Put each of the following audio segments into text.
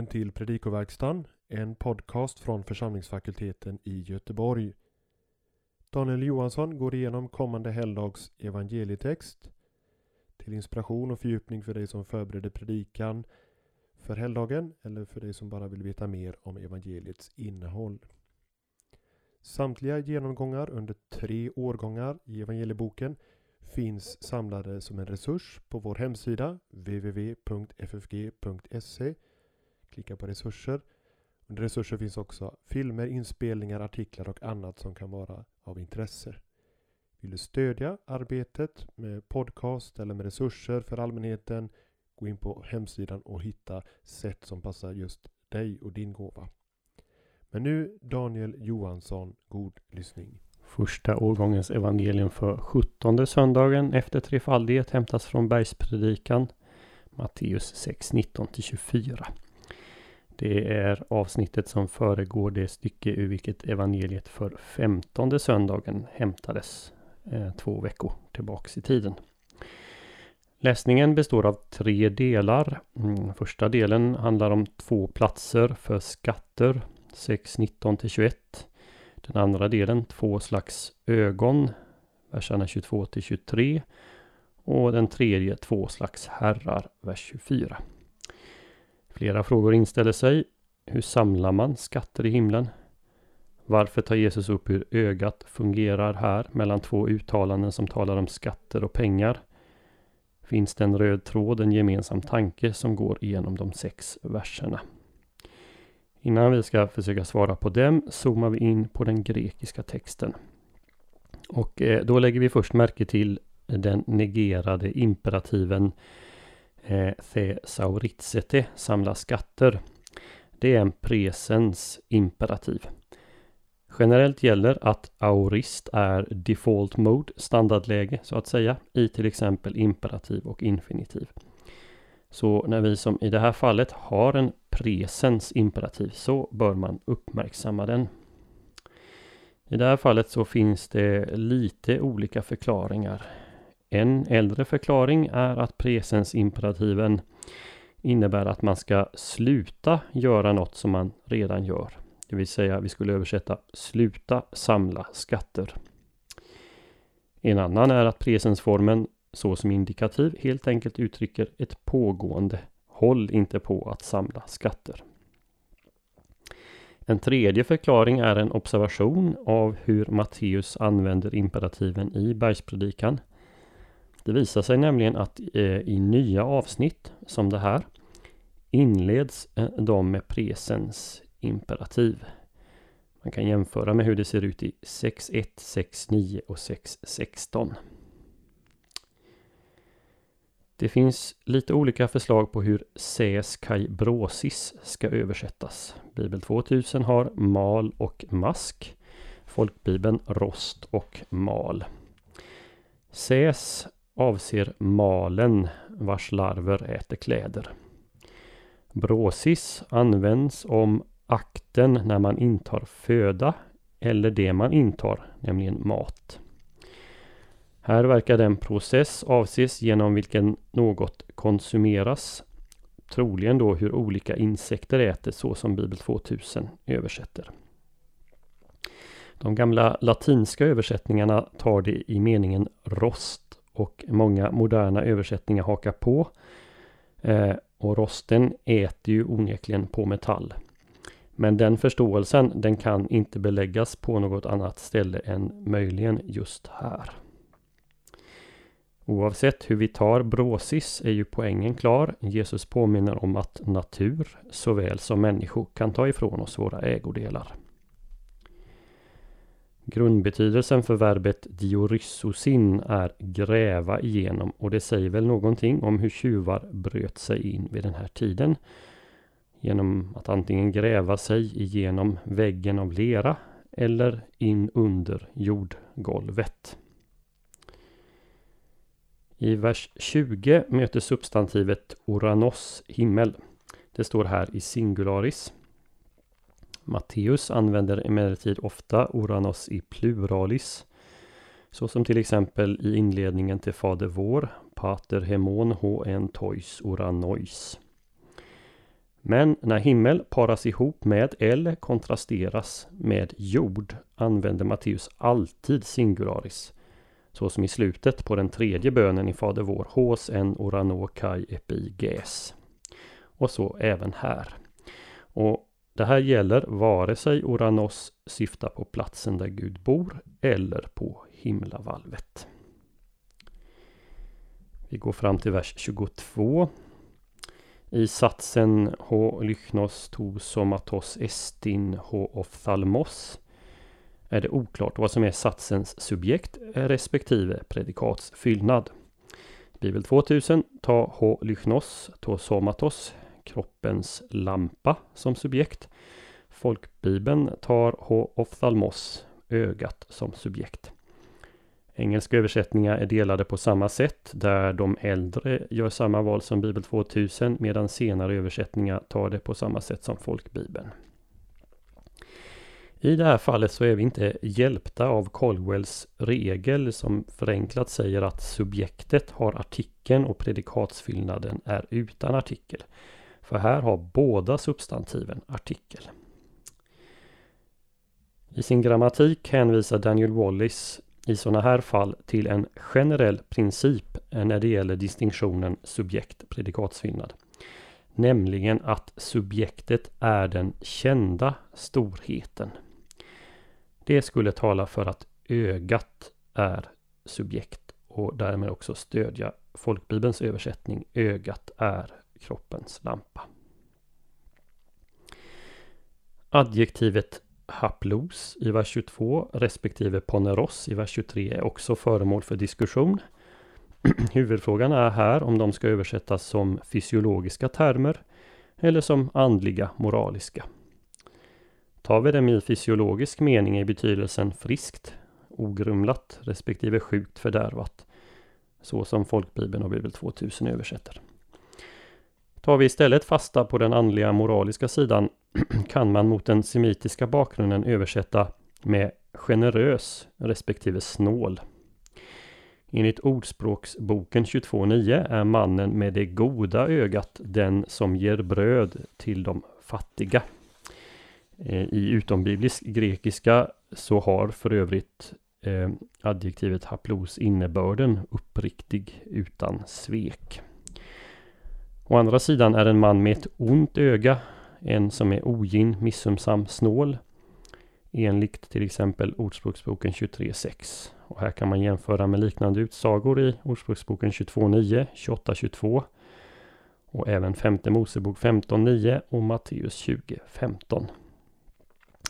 välkommen till Predikoverkstan, en podcast från församlingsfakulteten i Göteborg. Daniel Johansson går igenom kommande helgdags evangelietext till inspiration och fördjupning för dig som förbereder predikan för helgdagen eller för dig som bara vill veta mer om evangeliets innehåll. Samtliga genomgångar under tre årgångar i evangelieboken finns samlade som en resurs på vår hemsida www.ffg.se. Klicka på resurser. Under resurser finns också filmer, inspelningar, artiklar och annat som kan vara av intresse. Vill du stödja arbetet med podcast eller med resurser för allmänheten gå in på hemsidan och hitta sätt som passar just dig och din gåva. Men nu Daniel Johansson, god lyssning. Första årgångens evangelium för sjuttonde söndagen efter trefaldighet hämtas från Bergspredikan Matteus 6, 19-24. Det är avsnittet som föregår det stycke ur vilket evangeliet för femtonde söndagen hämtades eh, två veckor tillbaks i tiden. Läsningen består av tre delar. Mm, första delen handlar om två platser för skatter 6.19-21. Den andra delen två slags ögon, verserna 22 till 23. Och den tredje två slags herrar, vers 24. Flera frågor inställer sig. Hur samlar man skatter i himlen? Varför tar Jesus upp hur ögat fungerar här mellan två uttalanden som talar om skatter och pengar? Finns det en röd tråd, en gemensam tanke som går igenom de sex verserna? Innan vi ska försöka svara på dem zoomar vi in på den grekiska texten. Och eh, då lägger vi först märke till den negerade imperativen Eh, thesauritsete, samla skatter. Det är en presens imperativ. Generellt gäller att aurist är default mode, standardläge så att säga, i till exempel imperativ och infinitiv. Så när vi som i det här fallet har en presens imperativ så bör man uppmärksamma den. I det här fallet så finns det lite olika förklaringar. En äldre förklaring är att presensimperativen innebär att man ska sluta göra något som man redan gör. Det vill säga vi skulle översätta sluta samla skatter. En annan är att presensformen så som indikativ helt enkelt uttrycker ett pågående. Håll inte på att samla skatter. En tredje förklaring är en observation av hur Matteus använder imperativen i bergspredikan. Det visar sig nämligen att eh, i nya avsnitt som det här inleds eh, de med presens imperativ. Man kan jämföra med hur det ser ut i 6.1, 6.9 och 6.16. Det finns lite olika förslag på hur ses kai brosis ska översättas. Bibel 2000 har mal och mask. Folkbibeln rost och mal. Ses avser malen vars larver äter kläder. Bråsis används om akten när man intar föda eller det man intar, nämligen mat. Här verkar den process avses genom vilken något konsumeras. Troligen då hur olika insekter äter så som Bibel 2000 översätter. De gamla latinska översättningarna tar det i meningen rost och många moderna översättningar hakar på. Eh, och rosten äter ju onekligen på metall. Men den förståelsen den kan inte beläggas på något annat ställe än möjligen just här. Oavsett hur vi tar bråsis är ju poängen klar. Jesus påminner om att natur såväl som människor kan ta ifrån oss våra ägodelar. Grundbetydelsen för verbet dioryssosin är gräva igenom och det säger väl någonting om hur tjuvar bröt sig in vid den här tiden. Genom att antingen gräva sig igenom väggen av lera eller in under jordgolvet. I vers 20 möter substantivet oranos himmel. Det står här i singularis. Matteus använder emellertid ofta oranos i pluralis. Så som till exempel i inledningen till Fader vår, Pater hemon hn tois oranois. Men när himmel paras ihop med eller kontrasteras med jord använder Matteus alltid singularis. Så som i slutet på den tredje bönen i Fader vår, Hos en orano kai epiges. Och så även här. Och det här gäller vare sig Oranos syftar på platsen där Gud bor eller på himlavalvet. Vi går fram till vers 22. I satsen H lychnos to somatos estin H ophthalmos är det oklart vad som är satsens subjekt respektive predikatsfyllnad. Bibel 2000 tar H lychnos to somatos kroppens lampa som subjekt. Folkbibeln tar H ophthalmos ögat som subjekt. Engelska översättningar är delade på samma sätt där de äldre gör samma val som Bibel 2000 medan senare översättningar tar det på samma sätt som folkbibeln. I det här fallet så är vi inte hjälpta av Colwells regel som förenklat säger att subjektet har artikeln och predikatsfyllnaden är utan artikel. För här har båda substantiven artikel. I sin grammatik hänvisar Daniel Wallis i sådana här fall till en generell princip när det gäller distinktionen subjekt-predikatsfyllnad. Nämligen att subjektet är den kända storheten. Det skulle tala för att ögat är subjekt och därmed också stödja folkbibelns översättning ögat är kroppens lampa. Adjektivet haplos i vers 22 respektive poneros i vers 23 är också föremål för diskussion. Huvudfrågan är här om de ska översättas som fysiologiska termer eller som andliga moraliska. Tar vi dem i fysiologisk mening i betydelsen friskt, ogrumlat respektive sjukt fördärvat. Så som folkbibeln och Bibel 2000 översätter. Tar vi istället fasta på den andliga moraliska sidan kan man mot den semitiska bakgrunden översätta med generös respektive snål. Enligt Ordspråksboken 22.9 är mannen med det goda ögat den som ger bröd till de fattiga. Eh, I utombiblisk grekiska så har för övrigt eh, adjektivet haplos innebörden uppriktig utan svek. Å andra sidan är en man med ett ont öga en som är ogin, missumsam, snål. Enligt till exempel Ordspråksboken 23.6. Och här kan man jämföra med liknande utsagor i Ordspråksboken 22.9, 28.22 och även femte Mosebok 15.9 och Matteus 20.15.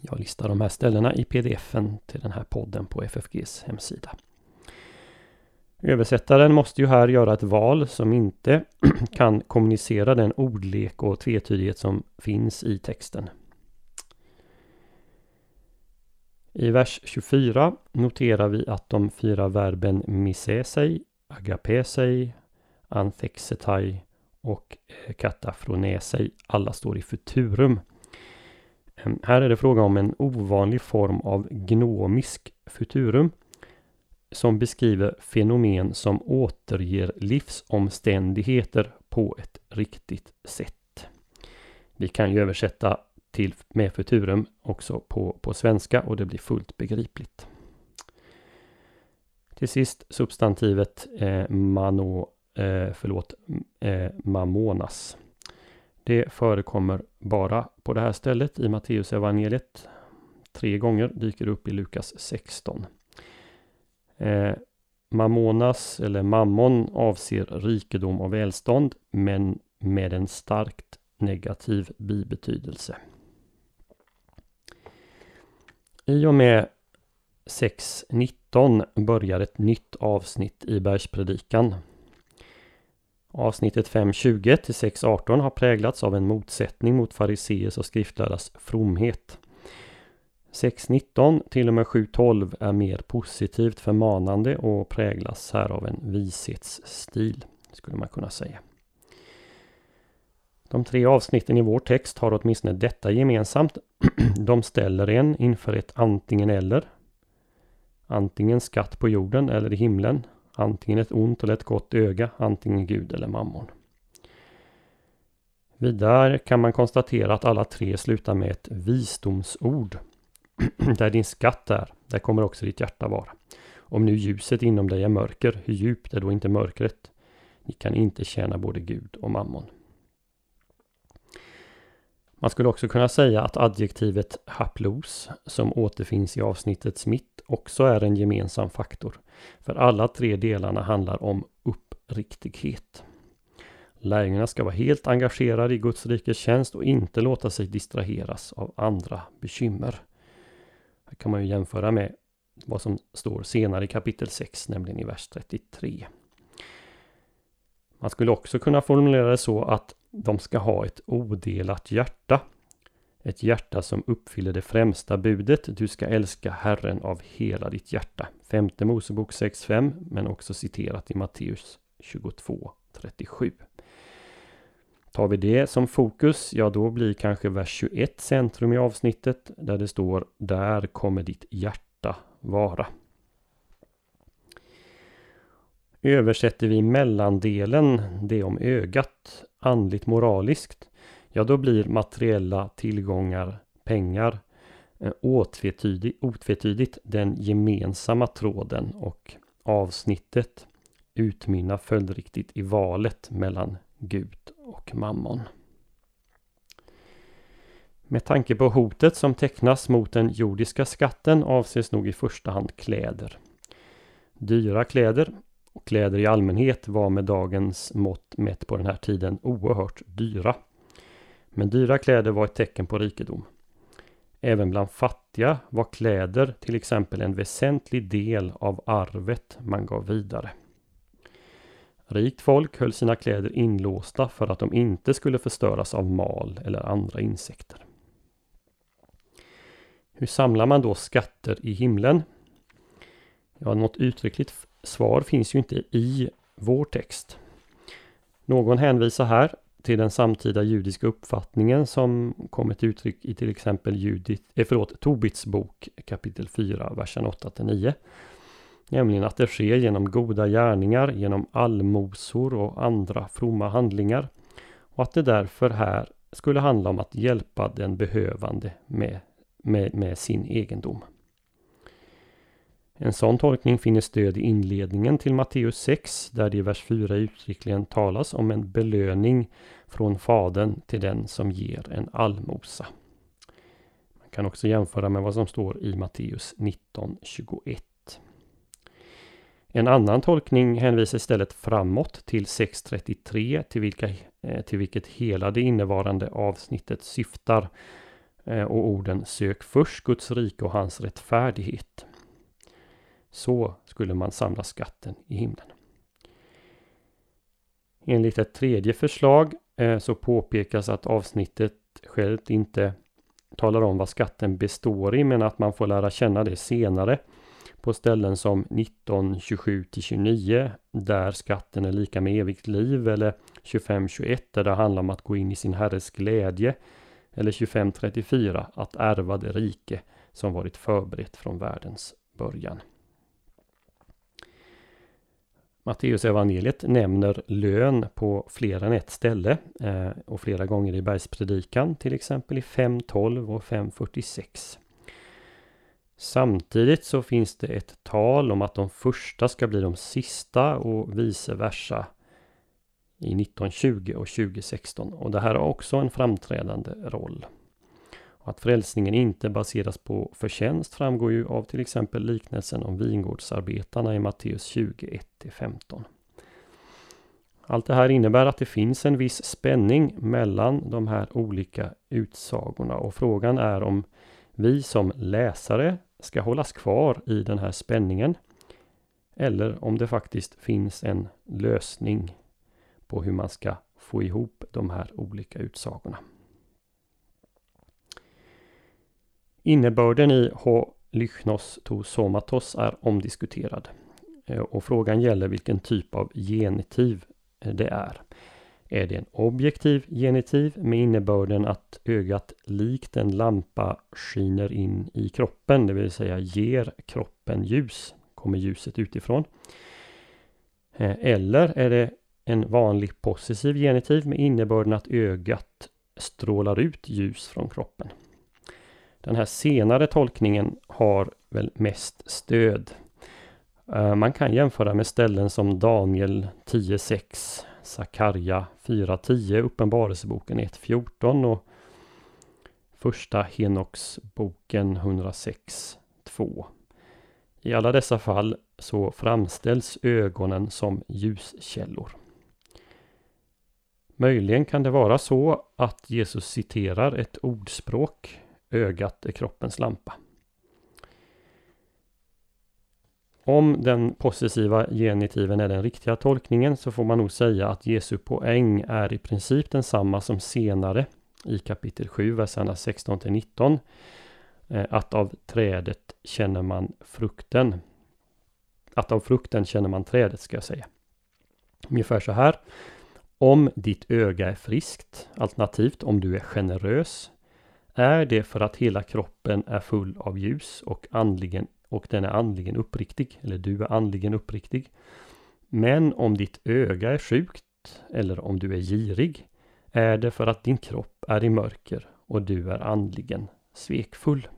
Jag listar de här ställena i pdfen till den här podden på FFGs hemsida. Översättaren måste ju här göra ett val som inte kan kommunicera den ordlek och tvetydighet som finns i texten. I vers 24 noterar vi att de fyra verben misesei, sig, anthexetai och eh, katafronesei alla står i futurum. Ehm, här är det fråga om en ovanlig form av gnomisk futurum som beskriver fenomen som återger livsomständigheter på ett riktigt sätt. Vi kan ju översätta till med futurum också på, på svenska och det blir fullt begripligt. Till sist substantivet eh, mano, eh, förlåt, eh, mamonas. Det förekommer bara på det här stället i Matteus evangeliet. Tre gånger dyker det upp i Lukas 16. Eh, mammonas eller mammon avser rikedom och välstånd men med en starkt negativ bibetydelse. I och med 6.19 börjar ett nytt avsnitt i Bergspredikan. Avsnittet 5.20 till 6.18 har präglats av en motsättning mot fariseers och skriftlärdas fromhet. 6.19 till och med 7.12 är mer positivt förmanande och präglas här av en vishetsstil, skulle man kunna säga. De tre avsnitten i vår text har åtminstone detta gemensamt. De ställer en inför ett antingen eller. Antingen skatt på jorden eller i himlen. Antingen ett ont eller ett gott öga. Antingen Gud eller mammon. Vidare kan man konstatera att alla tre slutar med ett visdomsord. där din skatt är, där kommer också ditt hjärta vara. Om nu ljuset inom dig är mörker, hur djupt är då inte mörkret? Ni kan inte tjäna både Gud och mammon. Man skulle också kunna säga att adjektivet haplos, som återfinns i avsnittets mitt, också är en gemensam faktor. För alla tre delarna handlar om uppriktighet. Lärjungarna ska vara helt engagerade i Guds rikes tjänst och inte låta sig distraheras av andra bekymmer. Här kan man ju jämföra med vad som står senare i kapitel 6, nämligen i vers 33. Man skulle också kunna formulera det så att de ska ha ett odelat hjärta. Ett hjärta som uppfyller det främsta budet. Du ska älska Herren av hela ditt hjärta. Femte Mosebok 6.5 men också citerat i Matteus 22.37. Tar vi det som fokus, ja då blir kanske vers 21 centrum i avsnittet där det står Där kommer ditt hjärta vara. Översätter vi mellandelen, det om ögat, andligt moraliskt, ja då blir materiella tillgångar, pengar, eh, otvetydigt, otvetydigt den gemensamma tråden och avsnittet utmynnar följdriktigt i valet mellan Gud och mammon. Med tanke på hotet som tecknas mot den jordiska skatten avses nog i första hand kläder. Dyra kläder och kläder i allmänhet var med dagens mått mätt på den här tiden oerhört dyra. Men dyra kläder var ett tecken på rikedom. Även bland fattiga var kläder till exempel en väsentlig del av arvet man gav vidare. Rikt folk höll sina kläder inlåsta för att de inte skulle förstöras av mal eller andra insekter. Hur samlar man då skatter i himlen? Ja, något uttryckligt svar finns ju inte i vår text. Någon hänvisar här till den samtida judiska uppfattningen som kommer till uttryck i till exempel Judith, eh, förlåt, Tobits bok kapitel 4, versen 8-9. Nämligen att det sker genom goda gärningar, genom allmosor och andra fromma handlingar. Och att det därför här skulle handla om att hjälpa den behövande med, med, med sin egendom. En sån tolkning finner stöd i inledningen till Matteus 6 där det i vers 4 uttryckligen talas om en belöning från Fadern till den som ger en allmosa. Man kan också jämföra med vad som står i Matteus 19.21. En annan tolkning hänvisar istället framåt till 6.33 till, vilka, eh, till vilket hela det innevarande avsnittet syftar eh, och orden Sök först Guds rike och hans rättfärdighet. Så skulle man samla skatten i himlen. Enligt ett tredje förslag eh, så påpekas att avsnittet självt inte talar om vad skatten består i men att man får lära känna det senare på ställen som 1927 till 29 där skatten är lika med evigt liv eller 2521 där det handlar om att gå in i sin herres glädje eller 2534 att ärva det rike som varit förberett från världens början. Matteus evangeliet nämner lön på fler än ett ställe eh, och flera gånger i bergspredikan, till exempel i 5.12 och 5.46. Samtidigt så finns det ett tal om att de första ska bli de sista och vice versa i 1920 och 2016 och det här har också en framträdande roll. Och att frälsningen inte baseras på förtjänst framgår ju av till exempel liknelsen om vingårdsarbetarna i Matteus 20, 1-15. Allt det här innebär att det finns en viss spänning mellan de här olika utsagorna och frågan är om vi som läsare ska hållas kvar i den här spänningen eller om det faktiskt finns en lösning på hur man ska få ihop de här olika utsagorna. Innebörden i H. lychnos to somatos är omdiskuterad. Eh, och frågan gäller vilken typ av genitiv eh, det är. Är det en objektiv genitiv med innebörden att ögat likt en lampa skiner in i kroppen, det vill säga ger kroppen ljus, kommer ljuset utifrån. Eh, eller är det en vanlig possessiv genitiv med innebörden att ögat strålar ut ljus från kroppen. Den här senare tolkningen har väl mest stöd. Eh, man kan jämföra med ställen som Daniel 10.6, Sakarja 4.10, Uppenbarelseboken 1.14 och Första Henoksboken 106.2. I alla dessa fall så framställs ögonen som ljuskällor. Möjligen kan det vara så att Jesus citerar ett ordspråk Ögat är kroppens lampa. Om den possessiva genitiven är den riktiga tolkningen så får man nog säga att Jesu poäng är i princip densamma som senare i kapitel 7, verserna 16 till 19. Eh, att av trädet känner man frukten. Att av frukten känner man trädet ska jag säga. Ungefär så här. Om ditt öga är friskt, alternativt om du är generös, är det för att hela kroppen är full av ljus och, andligen, och den är andligen uppriktig, eller du är andligen uppriktig. Men om ditt öga är sjukt, eller om du är girig, är det för att din kropp är i mörker och du är andligen svekfull.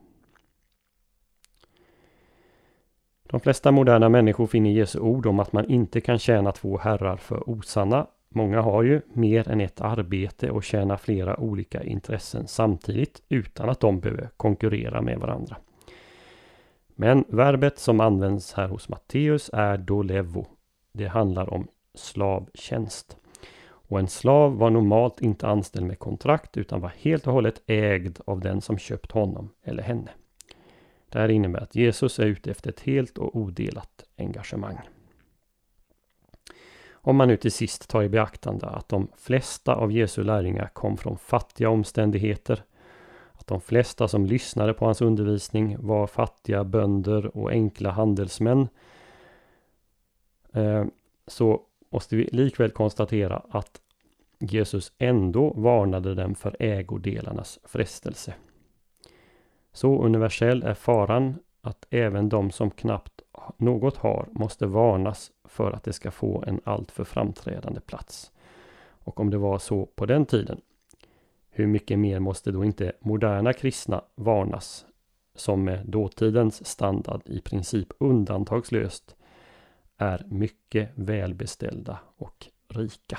De flesta moderna människor finner Jesu ord om att man inte kan tjäna två herrar för osanna. Många har ju mer än ett arbete och tjänar flera olika intressen samtidigt utan att de behöver konkurrera med varandra. Men verbet som används här hos Matteus är dolevo. Det handlar om slavtjänst. Och en slav var normalt inte anställd med kontrakt utan var helt och hållet ägd av den som köpt honom eller henne. Det här innebär att Jesus är ute efter ett helt och odelat engagemang. Om man nu till sist tar i beaktande att de flesta av Jesu lärjungar kom från fattiga omständigheter, de flesta som lyssnade på hans undervisning var fattiga bönder och enkla handelsmän, eh, så måste vi likväl konstatera att Jesus ändå varnade dem för ägodelarnas frestelse. Så universell är faran att även de som knappt något har måste varnas för att det ska få en alltför framträdande plats. Och om det var så på den tiden, hur mycket mer måste då inte moderna kristna varnas som med dåtidens standard i princip undantagslöst är mycket välbeställda och rika.